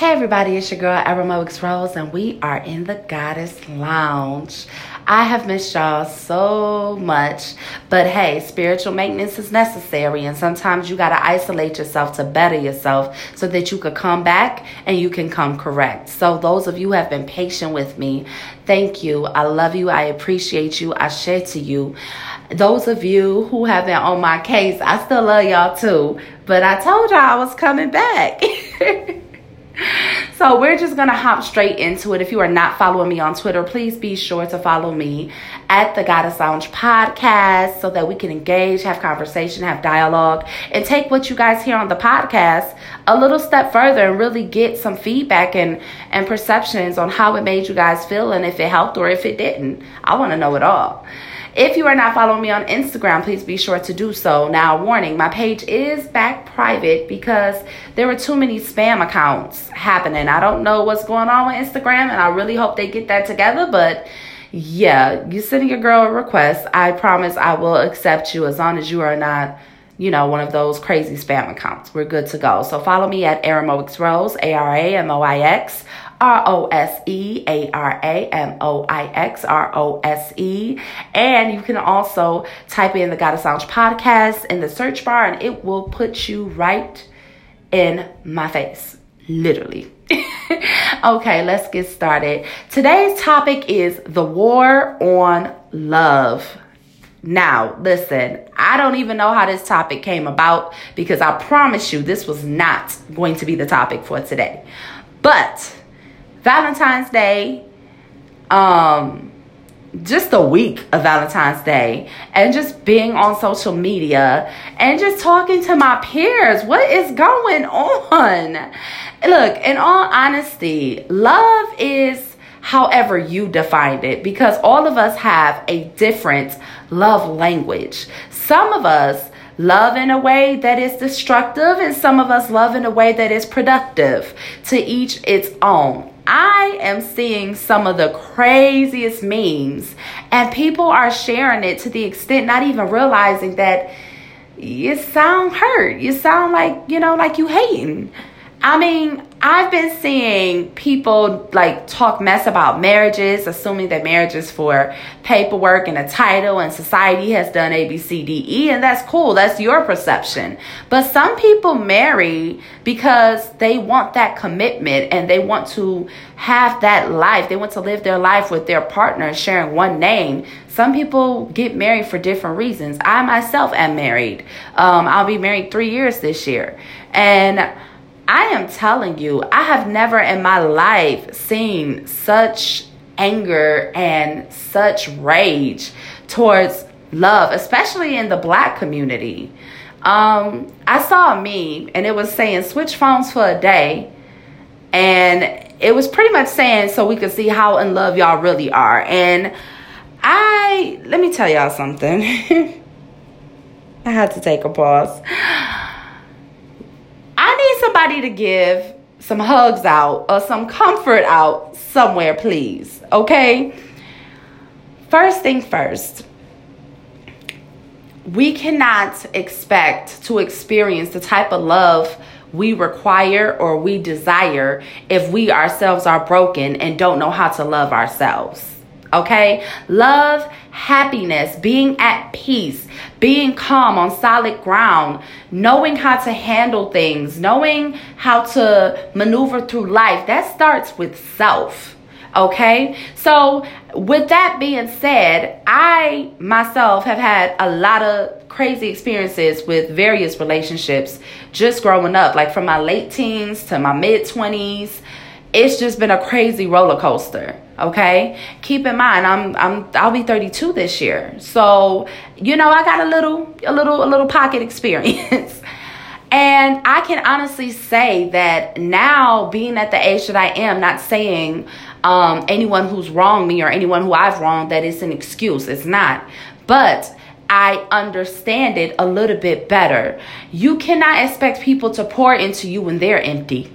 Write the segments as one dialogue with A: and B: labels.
A: Hey everybody, it's your girl Aramoix Rose, and we are in the Goddess Lounge. I have missed y'all so much, but hey, spiritual maintenance is necessary, and sometimes you gotta isolate yourself to better yourself so that you could come back and you can come correct. So, those of you who have been patient with me, thank you. I love you. I appreciate you. I share to you. Those of you who have been on my case, I still love y'all too, but I told y'all I was coming back. so we're just gonna hop straight into it. If you are not following me on Twitter, please be sure to follow me at the Goddess Lounge podcast so that we can engage, have conversation, have dialogue, and take what you guys hear on the podcast a little step further and really get some feedback and, and perceptions on how it made you guys feel and if it helped or if it didn't. I wanna know it all. If you are not following me on Instagram, please be sure to do so. Now, warning, my page is back private because there were too many spam accounts happening. I don't know what's going on with Instagram, and I really hope they get that together, but yeah, you sending your girl a request. I promise I will accept you as long as you are not you know, one of those crazy spam accounts. We're good to go. So follow me at Aramoix Rose, A R A M O I X R O S E A R A M O I X R O S E. And you can also type in the Goddess Lounge podcast in the search bar and it will put you right in my face. Literally. okay, let's get started. Today's topic is the war on love. Now, listen, I don't even know how this topic came about because I promise you this was not going to be the topic for today. But Valentine's Day, um, just a week of Valentine's Day, and just being on social media and just talking to my peers. What is going on? Look, in all honesty, love is however you defined it because all of us have a different love language. Some of us love in a way that is destructive, and some of us love in a way that is productive. To each its own. I am seeing some of the craziest memes, and people are sharing it to the extent not even realizing that you sound hurt. You sound like, you know, like you hating. I mean, I've been seeing people like talk mess about marriages, assuming that marriage is for paperwork and a title, and society has done A, B, C, D, E, and that's cool. That's your perception. But some people marry because they want that commitment and they want to have that life. They want to live their life with their partner, sharing one name. Some people get married for different reasons. I myself am married. Um, I'll be married three years this year. And I am telling you, I have never in my life seen such anger and such rage towards love, especially in the black community. Um, I saw a meme and it was saying switch phones for a day. And it was pretty much saying so we could see how in love y'all really are. And I, let me tell y'all something. I had to take a pause somebody to give some hugs out or some comfort out somewhere, please. Okay? First thing first, we cannot expect to experience the type of love we require or we desire if we ourselves are broken and don't know how to love ourselves. Okay? Love, happiness, being at peace, being calm on solid ground, knowing how to handle things, knowing how to maneuver through life. That starts with self. Okay? So, with that being said, I myself have had a lot of crazy experiences with various relationships just growing up, like from my late teens to my mid 20s it's just been a crazy roller coaster okay? Keep in mind i'm i'm i'll be 32 this year. So you know i got a little a little a little pocket experience. And i can honestly say that now being at the age that i am not saying um, anyone who's wronged me or anyone who i've wronged that it's an excuse. It's not. But I understand it a little bit better. You cannot expect people to pour into you when they're empty.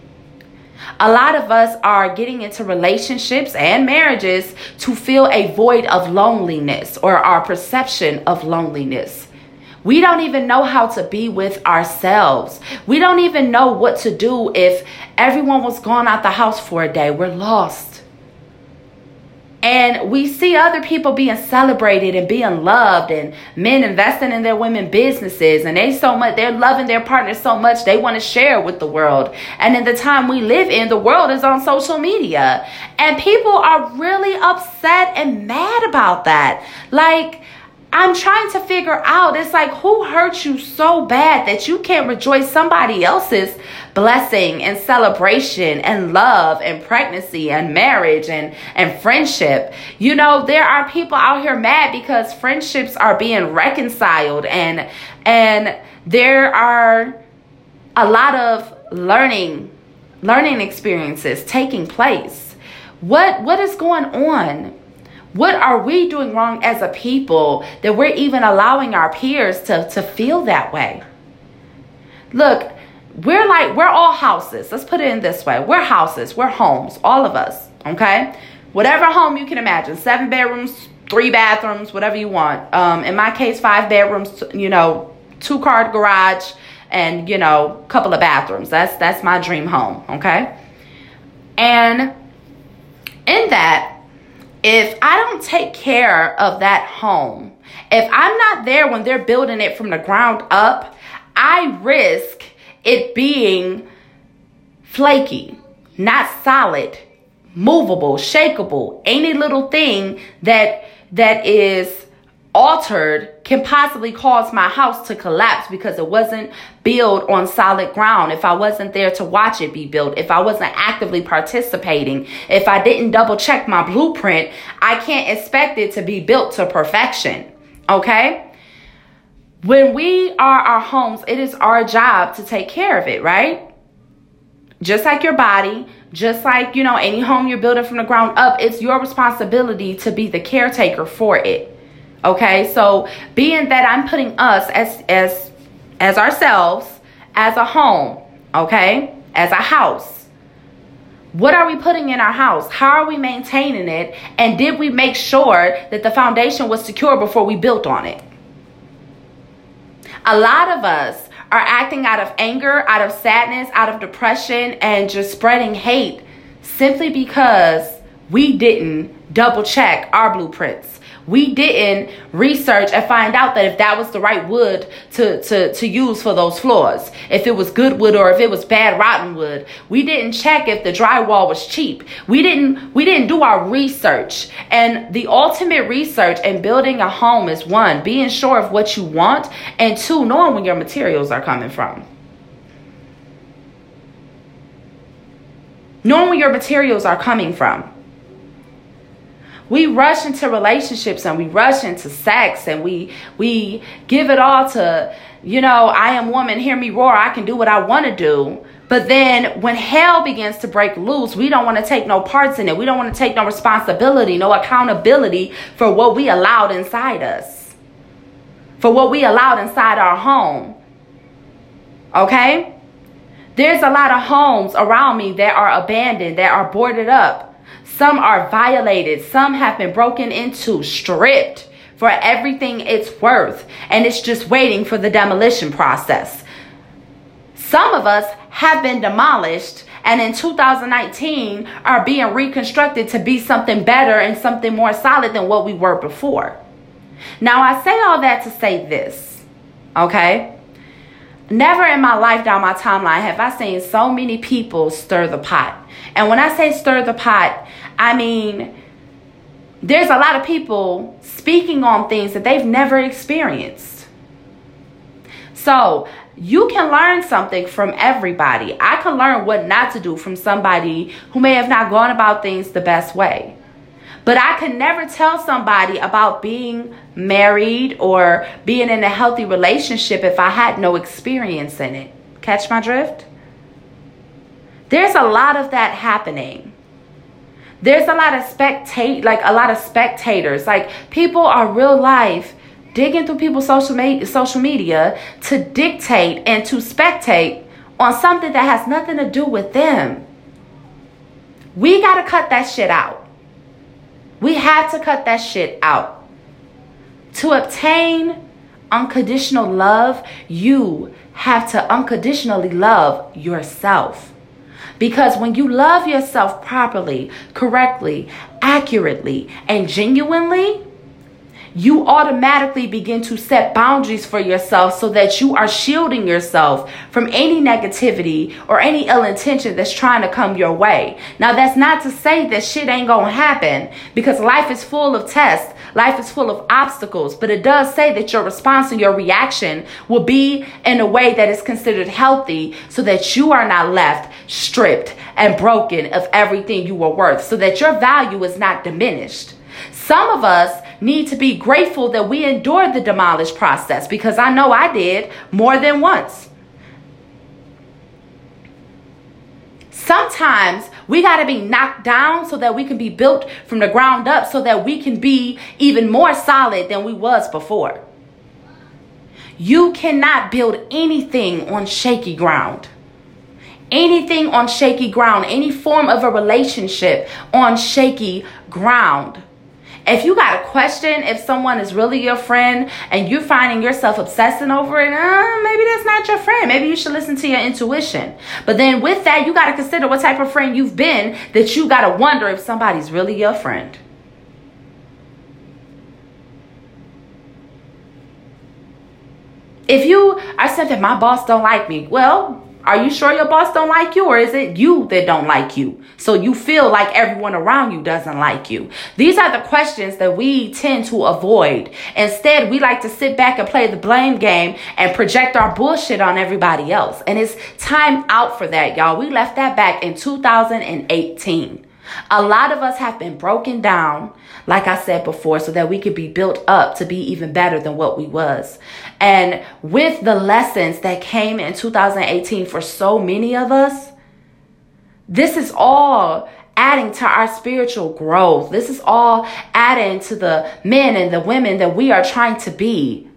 A: A lot of us are getting into relationships and marriages to fill a void of loneliness or our perception of loneliness. We don't even know how to be with ourselves. We don't even know what to do if everyone was gone out the house for a day. We're lost. And we see other people being celebrated and being loved and men investing in their women businesses and they so much they're loving their partners so much they want to share with the world. And in the time we live in, the world is on social media. And people are really upset and mad about that. Like I'm trying to figure out it's like who hurt you so bad that you can't rejoice somebody else's blessing and celebration and love and pregnancy and marriage and and friendship. You know, there are people out here mad because friendships are being reconciled and and there are a lot of learning learning experiences taking place. What what is going on? What are we doing wrong as a people that we're even allowing our peers to, to feel that way? Look, we're like, we're all houses. Let's put it in this way we're houses, we're homes, all of us, okay? Whatever home you can imagine seven bedrooms, three bathrooms, whatever you want. Um, in my case, five bedrooms, you know, two car garage and you know a couple of bathrooms that's that's my dream home okay and in that if I don't take care of that home, if I'm not there when they're building it from the ground up, I risk it being flaky, not solid, movable, shakable, any little thing that that is altered can possibly cause my house to collapse because it wasn't built on solid ground. If I wasn't there to watch it be built, if I wasn't actively participating, if I didn't double check my blueprint, I can't expect it to be built to perfection. Okay? When we are our homes, it is our job to take care of it, right? Just like your body, just like, you know, any home you're building from the ground up, it's your responsibility to be the caretaker for it. Okay, so being that I'm putting us as as as ourselves as a home, okay, as a house. What are we putting in our house? How are we maintaining it? And did we make sure that the foundation was secure before we built on it? A lot of us are acting out of anger, out of sadness, out of depression, and just spreading hate simply because we didn't double check our blueprints we didn't research and find out that if that was the right wood to, to, to use for those floors, if it was good wood or if it was bad rotten wood. We didn't check if the drywall was cheap. We didn't we didn't do our research. And the ultimate research in building a home is one, being sure of what you want, and two, knowing where your materials are coming from. Knowing where your materials are coming from. We rush into relationships and we rush into sex and we we give it all to, you know, I am woman, hear me roar, I can do what I want to do. But then when hell begins to break loose, we don't want to take no parts in it. We don't want to take no responsibility, no accountability for what we allowed inside us. For what we allowed inside our home. Okay? There's a lot of homes around me that are abandoned, that are boarded up some are violated. Some have been broken into, stripped for everything it's worth. And it's just waiting for the demolition process. Some of us have been demolished and in 2019 are being reconstructed to be something better and something more solid than what we were before. Now, I say all that to say this, okay? Never in my life down my timeline have I seen so many people stir the pot. And when I say stir the pot, I mean, there's a lot of people speaking on things that they've never experienced. So, you can learn something from everybody. I can learn what not to do from somebody who may have not gone about things the best way. But I could never tell somebody about being married or being in a healthy relationship if I had no experience in it. Catch my drift? There's a lot of that happening. There's a lot of spectate like a lot of spectators. Like people are real life digging through people's social media social media to dictate and to spectate on something that has nothing to do with them. We got to cut that shit out. We have to cut that shit out. To obtain unconditional love, you have to unconditionally love yourself. Because when you love yourself properly, correctly, accurately, and genuinely, you automatically begin to set boundaries for yourself so that you are shielding yourself from any negativity or any ill intention that's trying to come your way. Now, that's not to say that shit ain't gonna happen because life is full of tests, life is full of obstacles, but it does say that your response and your reaction will be in a way that is considered healthy so that you are not left stripped and broken of everything you were worth, so that your value is not diminished. Some of us need to be grateful that we endured the demolish process because I know I did more than once. Sometimes we got to be knocked down so that we can be built from the ground up so that we can be even more solid than we was before. You cannot build anything on shaky ground. Anything on shaky ground, any form of a relationship on shaky ground. If you got a question, if someone is really your friend and you're finding yourself obsessing over it, uh, maybe that's not your friend. Maybe you should listen to your intuition. But then with that, you got to consider what type of friend you've been that you got to wonder if somebody's really your friend. If you are saying that my boss don't like me, well, are you sure your boss don't like you or is it you that don't like you? So you feel like everyone around you doesn't like you. These are the questions that we tend to avoid. Instead, we like to sit back and play the blame game and project our bullshit on everybody else. And it's time out for that, y'all. We left that back in 2018. A lot of us have been broken down, like I said before, so that we could be built up to be even better than what we was. And with the lessons that came in 2018 for so many of us, this is all adding to our spiritual growth. This is all adding to the men and the women that we are trying to be.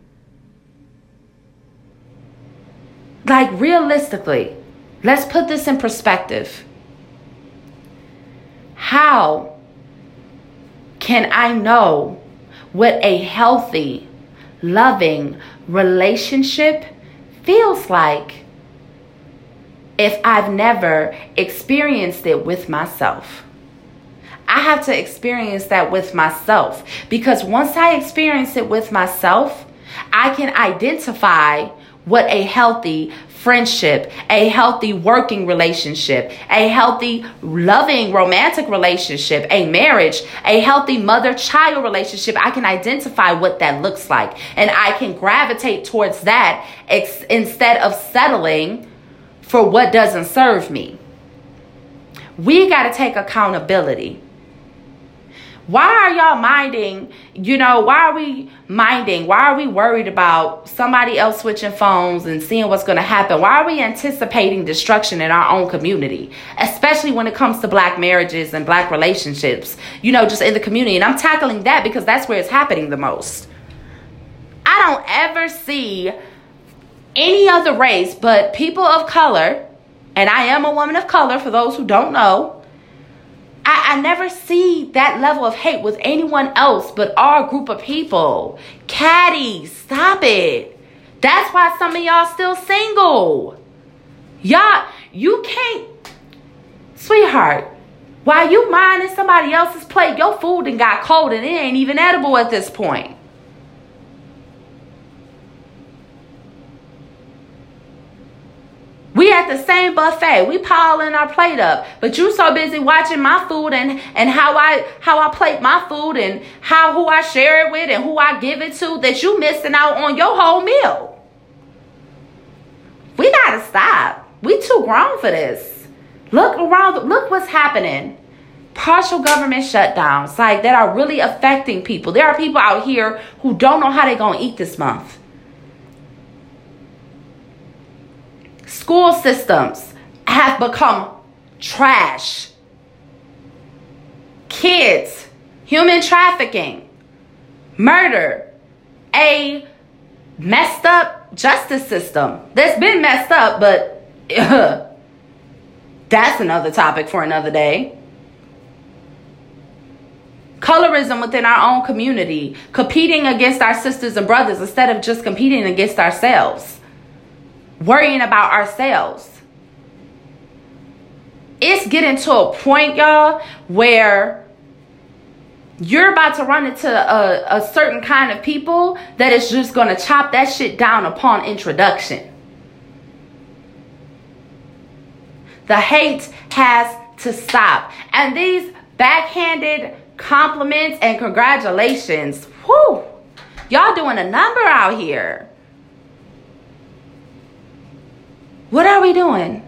A: Like realistically, let's put this in perspective. How can I know what a healthy, loving relationship feels like if I've never experienced it with myself? I have to experience that with myself because once I experience it with myself, I can identify what a healthy, friendship, a healthy working relationship, a healthy, loving, romantic relationship, a marriage, a healthy mother child relationship, I can identify what that looks like. And I can gravitate towards that ex- instead of settling for what doesn't serve me. We got to take accountability. Why are y'all minding? You know, why are we minding? Why are we worried about somebody else switching phones and seeing what's going to happen? Why are we anticipating destruction in our own community, especially when it comes to black marriages and black relationships? You know, just in the community. And I'm tackling that because that's where it's happening the most. I don't ever see any other race but people of color, and I am a woman of color for those who don't know I, I never see that level of hate with anyone else but our group of people. Caddy, stop it. That's why some of y'all still single. Y'all, you can't, sweetheart. While you minding somebody else's plate, your food and got cold and it ain't even edible at this point. We at the same buffet. We piling our plate up. But you so busy watching my food and, and how I how I plate my food and how who I share it with and who I give it to that you missing out on your whole meal. We gotta stop. We too grown for this. Look around, look what's happening. Partial government shutdowns, like that are really affecting people. There are people out here who don't know how they're gonna eat this month. School systems have become trash. Kids, human trafficking, murder, a messed up justice system that's been messed up, but uh, that's another topic for another day. colorism within our own community, competing against our sisters and brothers instead of just competing against ourselves, worrying about ourselves. It's getting to a point, y'all, where you're about to run into a, a certain kind of people that is just going to chop that shit down upon introduction. The hate has to stop. And these backhanded compliments and congratulations, whoo, y'all doing a number out here. What are we doing?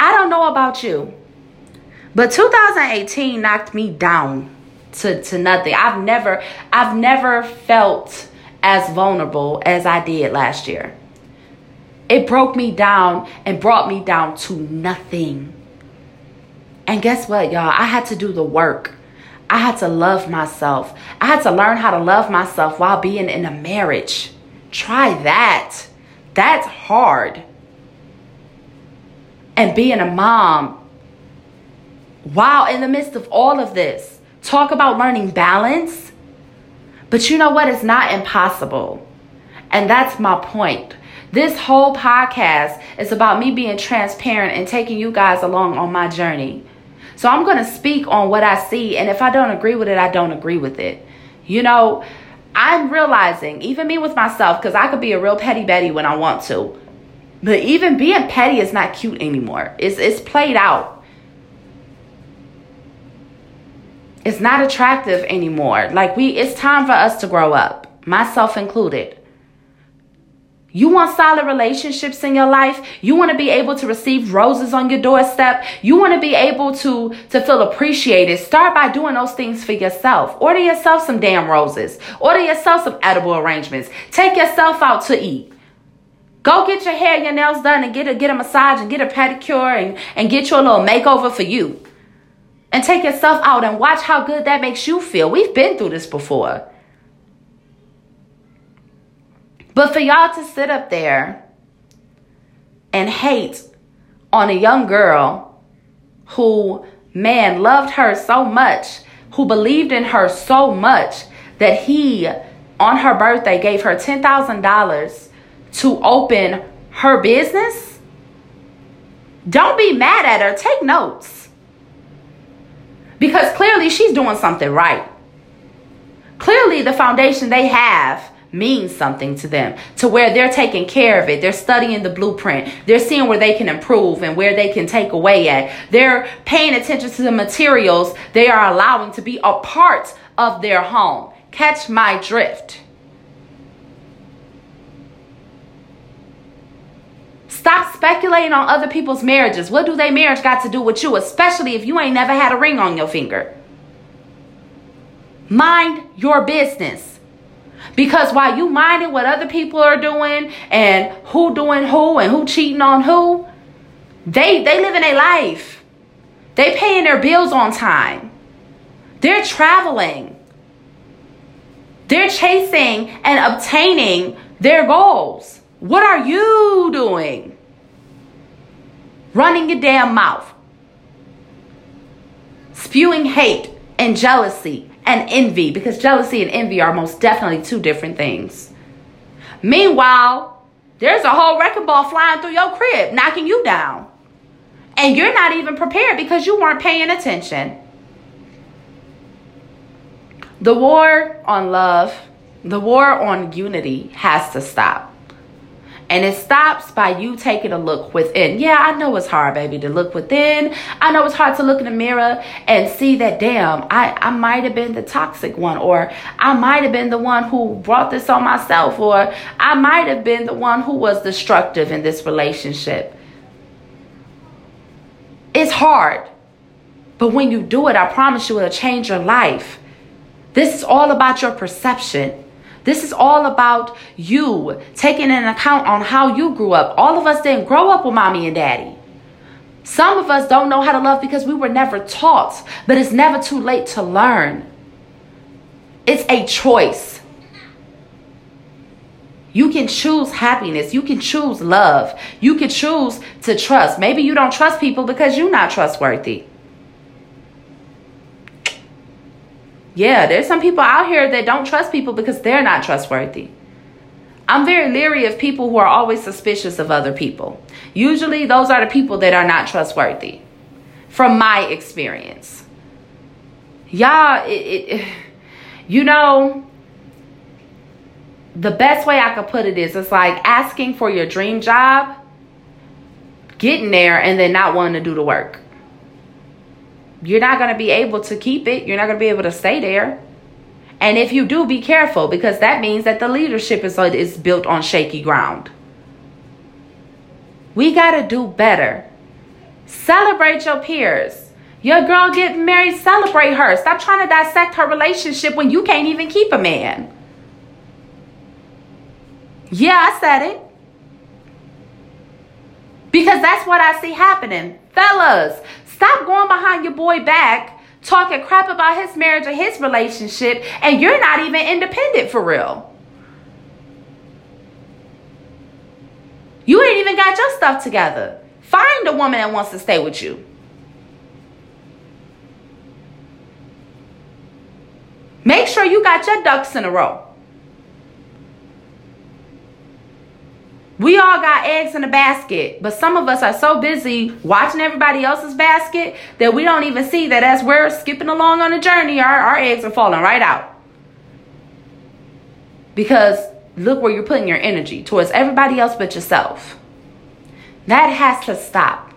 A: I don't know about you. But 2018 knocked me down to, to nothing. I've never I've never felt as vulnerable as I did last year. It broke me down and brought me down to nothing. And guess what, y'all? I had to do the work. I had to love myself. I had to learn how to love myself while being in a marriage. Try that. That's hard. And being a mom Wow, in the midst of all of this, talk about learning balance. But you know what? It's not impossible. And that's my point. This whole podcast is about me being transparent and taking you guys along on my journey. So I'm going to speak on what I see. And if I don't agree with it, I don't agree with it. You know, I'm realizing, even me with myself, because I could be a real petty Betty when I want to. But even being petty is not cute anymore. It's, it's played out. it's not attractive anymore. Like we it's time for us to grow up, myself included. You want solid relationships in your life? You want to be able to receive roses on your doorstep? You want to be able to to feel appreciated? Start by doing those things for yourself. Order yourself some damn roses. Order yourself some edible arrangements. Take yourself out to eat. Go get your hair, your nails done and get a get a massage and get a pedicure and, and get your little makeover for you and take yourself out and watch how good that makes you feel. We've been through this before. But for y'all to sit up there and hate on a young girl who, man, loved her so much, who believed in her so much that he, on her birthday, gave her $10,000 to open her business, don't be mad at her. Take notes because clearly she's doing something right. Clearly, the foundation they have means something to them to where they're taking care of it. They're studying the blueprint. They're seeing where they can improve and where they can take away at. They're paying attention to the materials they are allowing to be a part of their home. Catch my drift. Stop speculating on other people's marriages. What do they marriage got to do with you, especially if you ain't never had a ring on your finger? Mind your business. Because while you minding what other people are doing and who doing who and who cheating on who, they they living a life. They paying their bills on time. They're traveling. They're chasing and obtaining their goals. What are you doing? Running your damn mouth. Spewing hate and jealousy and envy because jealousy and envy are most definitely two different things. Meanwhile, there's a whole wrecking ball flying through your crib, knocking you down. And you're not even prepared because you weren't paying attention. The war on love, the war on unity has to stop. And it stops by you taking a look within. Yeah, I know it's hard, baby, to look within. I know it's hard to look in the mirror and see that, damn, I, I might have been the toxic one, or I might have been the one who brought this on myself, or I might have been the one who was destructive in this relationship. It's hard. But when you do it, I promise you it'll change your life. This is all about your perception. This is all about you taking an account on how you grew up. All of us didn't grow up with mommy and daddy. Some of us don't know how to love because we were never taught, but it's never too late to learn. It's a choice. You can choose happiness. You can choose love. You can choose to trust. Maybe you don't trust people because you're not trustworthy. Yeah, there's some people out here that don't trust people because they're not trustworthy. I'm very leery of people who are always suspicious of other people. Usually, those are the people that are not trustworthy, from my experience. Y'all, it, it, you know, the best way I could put it is it's like asking for your dream job, getting there, and then not wanting to do the work. You're not going to be able to keep it, you're not going to be able to stay there. And if you do, be careful because that means that the leadership is, uh, is built on shaky ground. We got to do better. Celebrate your peers. Your girl getting married, celebrate her. Stop trying to dissect her relationship when you can't even keep a man. Yeah, I said it. Because that's what I see happening. Fellas, stop going behind your boy back talking crap about his marriage or his relationship, and you're not even independent for real. You ain't even got your stuff together. Find a woman that wants to stay with you. Make sure you got your ducks in a row. We all got eggs in a basket, but some of us are so busy watching everybody else's basket that we don't even see that as we're skipping along on the journey, our, our eggs are falling right out. Because look where you're putting your energy towards everybody else but yourself. That has to stop.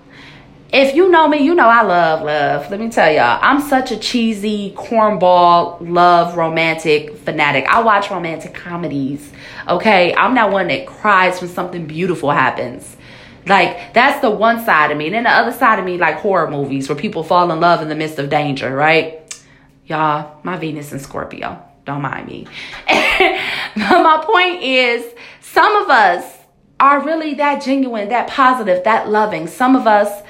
A: If you know me, you know I love love. Let me tell y'all, I'm such a cheesy, cornball, love, romantic fanatic. I watch romantic comedies, okay? I'm not one that cries when something beautiful happens. Like, that's the one side of me. And then the other side of me, like horror movies where people fall in love in the midst of danger, right? Y'all, my Venus and Scorpio. Don't mind me. my point is, some of us are really that genuine, that positive, that loving. Some of us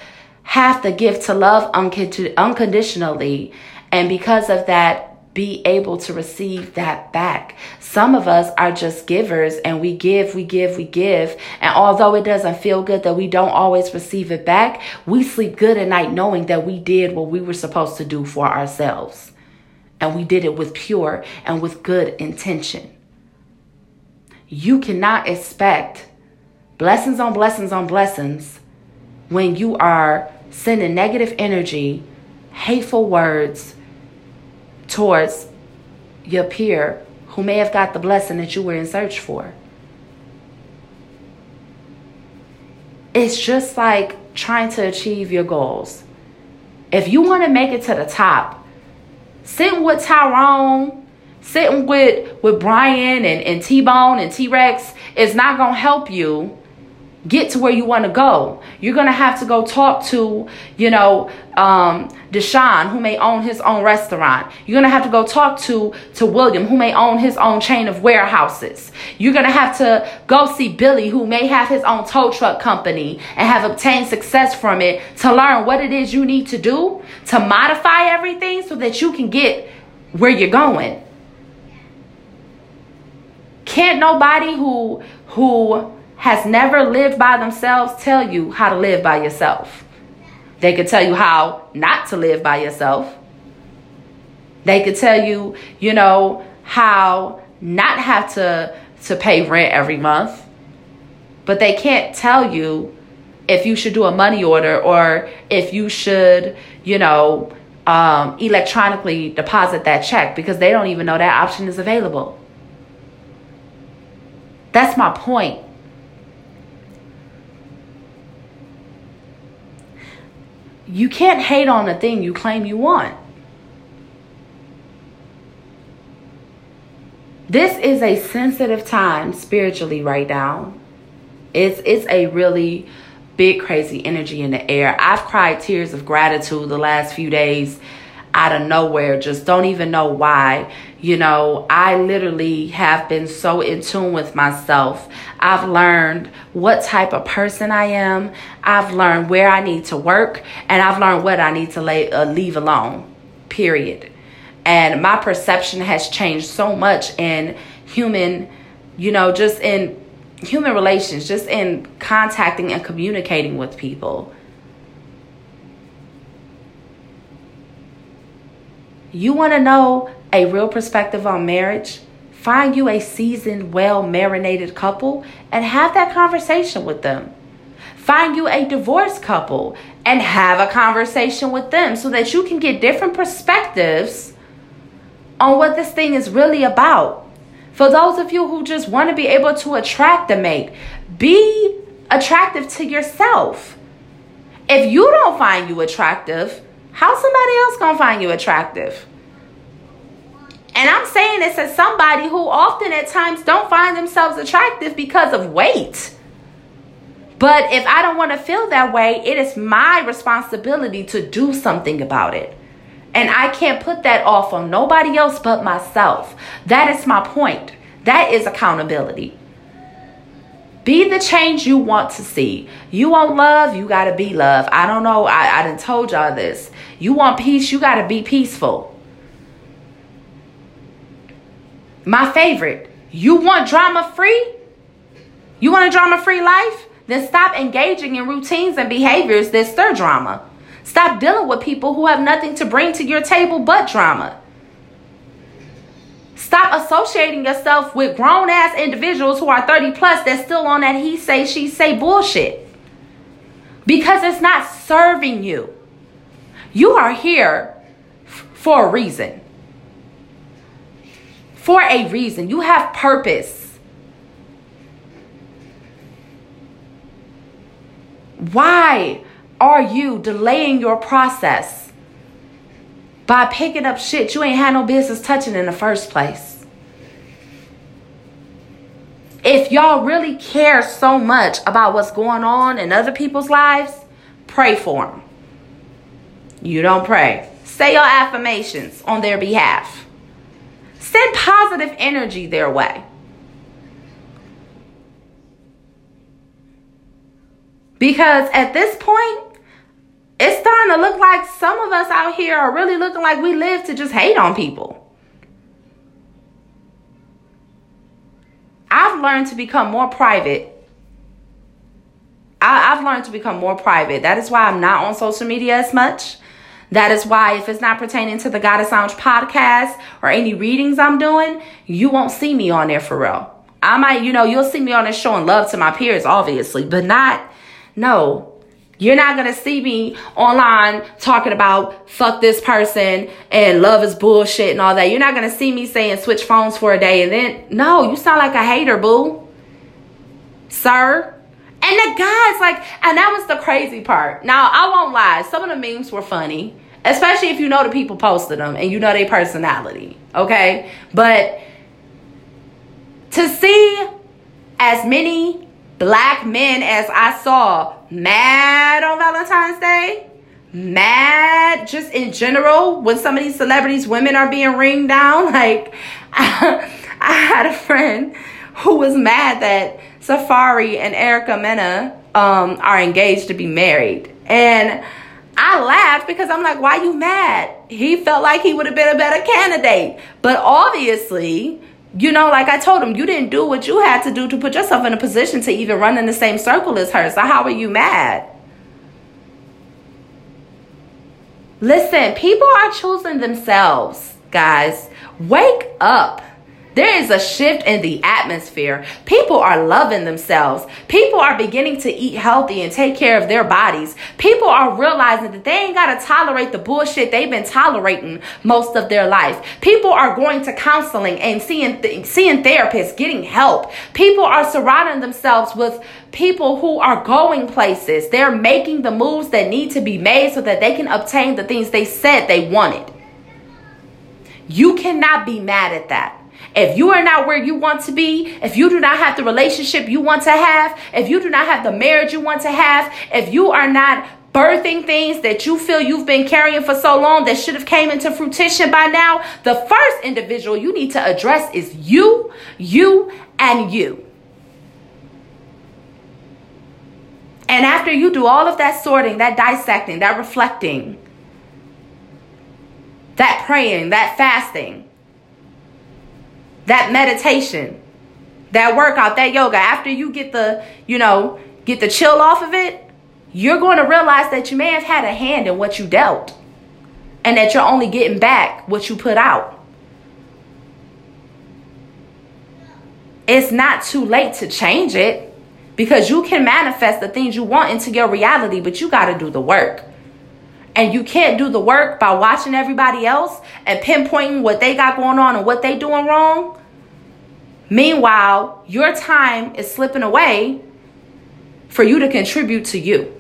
A: have the gift to love unconditionally. And because of that, be able to receive that back. Some of us are just givers and we give, we give, we give. And although it doesn't feel good that we don't always receive it back, we sleep good at night knowing that we did what we were supposed to do for ourselves. And we did it with pure and with good intention. You cannot expect blessings on blessings on blessings when you are sending negative energy, hateful words towards your peer who may have got the blessing that you were in search for. It's just like trying to achieve your goals. If you want to make it to the top, sitting with Tyrone, sitting with, with Brian and, and T-Bone and T-Rex is not going to help you get to where you want to go. You're going to have to go talk to, you know, um, Deshaun, who may own his own restaurant. You're going to have to go talk to, to William, who may own his own chain of warehouses. You're going to have to go see Billy, who may have his own tow truck company and have obtained success from it to learn what it is you need to do to modify everything so that you can get where you're going. Can't nobody who, who, has never lived by themselves tell you how to live by yourself. They could tell you how not to live by yourself. They could tell you, you know, how not have to to pay rent every month. But they can't tell you if you should do a money order or if you should, you know, um, electronically deposit that check because they don't even know that option is available. That's my point. You can't hate on a thing you claim you want. This is a sensitive time spiritually right now. It's it's a really big crazy energy in the air. I've cried tears of gratitude the last few days out of nowhere, just don't even know why. You know, I literally have been so in tune with myself. I've learned what type of person I am. I've learned where I need to work, and I've learned what I need to lay, uh, leave alone, period. And my perception has changed so much in human, you know, just in human relations, just in contacting and communicating with people. You want to know a real perspective on marriage, find you a seasoned, well marinated couple and have that conversation with them. Find you a divorced couple and have a conversation with them so that you can get different perspectives on what this thing is really about. For those of you who just want to be able to attract a mate, be attractive to yourself. If you don't find you attractive, how somebody else gonna find you attractive? And I'm saying this as somebody who often at times don't find themselves attractive because of weight. But if I don't want to feel that way, it is my responsibility to do something about it. And I can't put that off on nobody else but myself. That is my point. That is accountability. Be the change you want to see. You want love, you gotta be love. I don't know, I, I done told y'all this. You want peace, you gotta be peaceful. My favorite. You want drama free? You want a drama free life? Then stop engaging in routines and behaviors that stir drama. Stop dealing with people who have nothing to bring to your table but drama. Stop associating yourself with grown ass individuals who are 30 plus that's still on that he say, she say bullshit. Because it's not serving you. You are here for a reason for a reason. You have purpose. Why are you delaying your process by picking up shit you ain't had no business touching in the first place? If y'all really care so much about what's going on in other people's lives, pray for them. You don't pray. Say your affirmations on their behalf. Send positive energy their way. Because at this point, it's starting to look like some of us out here are really looking like we live to just hate on people. I've learned to become more private. I, have learned to become more private. That is why I'm not on social media as much. That is why, if it's not pertaining to the Goddess Lounge podcast or any readings I'm doing, you won't see me on there for real. I might, you know, you'll see me on there showing love to my peers, obviously, but not, no. You're not gonna see me online talking about fuck this person and love is bullshit and all that. You're not gonna see me saying switch phones for a day and then, no, you sound like a hater, boo. Sir, and the guys, like, and that was the crazy part. Now, I won't lie, some of the memes were funny, especially if you know the people posted them and you know their personality, okay? But to see as many black men as I saw mad on Valentine's Day, mad just in general when some of these celebrities, women are being ringed down, like, I, I had a friend who was mad that Safaree and Erica Mena um, are engaged to be married. And I laughed because I'm like, why you mad? He felt like he would have been a better candidate. But obviously, you know, like I told him, you didn't do what you had to do to put yourself in a position to even run in the same circle as her. So how are you mad? Listen, people are choosing themselves, guys. Wake up. There is a shift in the atmosphere. People are loving themselves. People are beginning to eat healthy and take care of their bodies. People are realizing that they ain't got to tolerate the bullshit they've been tolerating most of their life. People are going to counseling and seeing th- seeing therapists, getting help. People are surrounding themselves with people who are going places. They're making the moves that need to be made so that they can obtain the things they said they wanted. You cannot be mad at that. If you are not where you want to be, if you do not have the relationship you want to have, if you do not have the marriage you want to have, if you are not birthing things that you feel you've been carrying for so long that should have came into fruition by now, the first individual you need to address is you, you, and you. And after you do all of that sorting, that dissecting, that reflecting, that praying, that fasting, that meditation, that workout, that yoga, after you get the, you know, get the chill off of it, you're going to realize that you may have had a hand in what you dealt and that you're only getting back what you put out. It's not too late to change it because you can manifest the things you want into your reality, but you got to do the work. And you can't do the work by watching everybody else and pinpointing what they got going on and what they doing wrong. Meanwhile, your time is slipping away for you to contribute to you.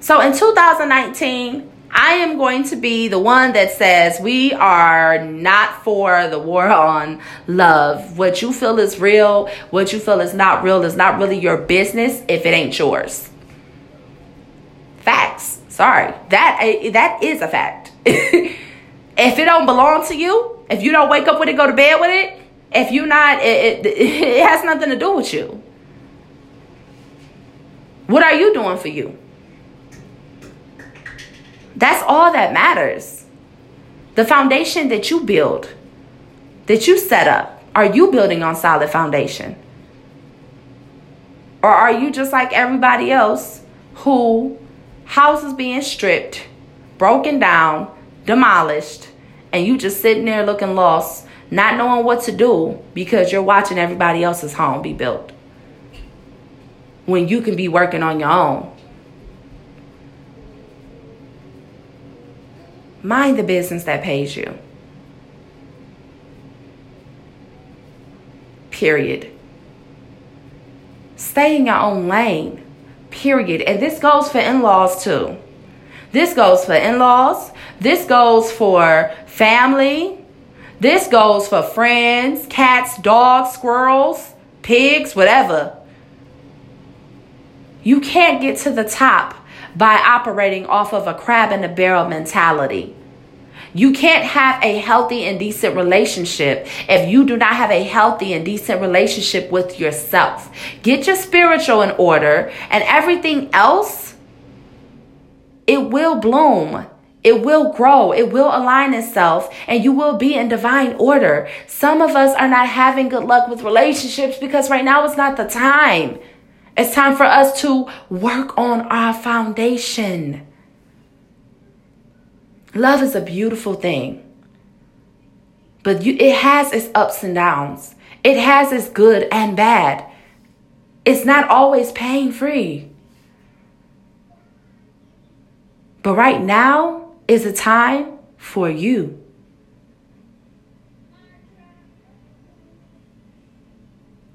A: So in 2019, I am going to be the one that says we are not for the war on love. What you feel is real, what you feel is not real is not really your business if it ain't yours. Facts. Sorry. That eh, that is a fact. if it don't belong to you, if you don't wake up with it, go to bed with it, if you're not it, it, it has nothing to do with you. What are you doing for you? That's all that matters. The foundation that you build, that you set up, are you building on solid foundation? Or are you just like everybody else who houses being stripped, broken down, demolished, and you just sitting there looking lost, not knowing what to do because you're watching everybody else's home be built? When you can be working on your own. Mind the business that pays you. Period. Stay in your own lane. Period. And this goes for in laws too. This goes for in laws. This goes for family. This goes for friends, cats, dogs, squirrels, pigs, whatever. You can't get to the top by operating off of a crab in a barrel mentality. You can't have a healthy and decent relationship if you do not have a healthy and decent relationship with yourself. Get your spiritual in order, and everything else, it will bloom. It will grow. It will align itself and you will be in divine order. Some of us are not having good luck with relationships because right now it's not the time. It's time for us to work on our foundation. Love is a beautiful thing, but you, it has its ups and downs. It has its good and bad. It's not always pain free. But right now is a time for you.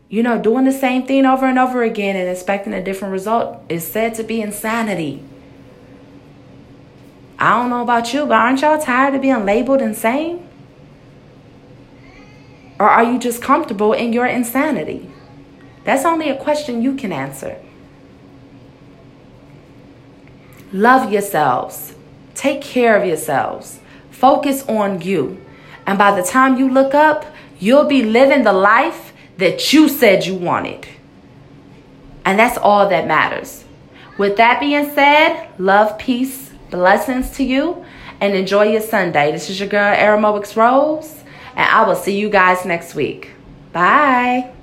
A: You know, doing the same thing over and over again and expecting a different result is said to be insanity. I don't know about you, but aren't y'all tired of being labeled insane? Or are you just comfortable in your insanity? That's only a question you can answer. Love yourselves. Take care of yourselves. Focus on you. And by the time you look up, you'll be living the life that you said you wanted. And that's all that matters. With that being said, love, peace, blessings to you, and enjoy your Sunday. This is your girl, Aramoix Rose, and I will see you guys next week. Bye.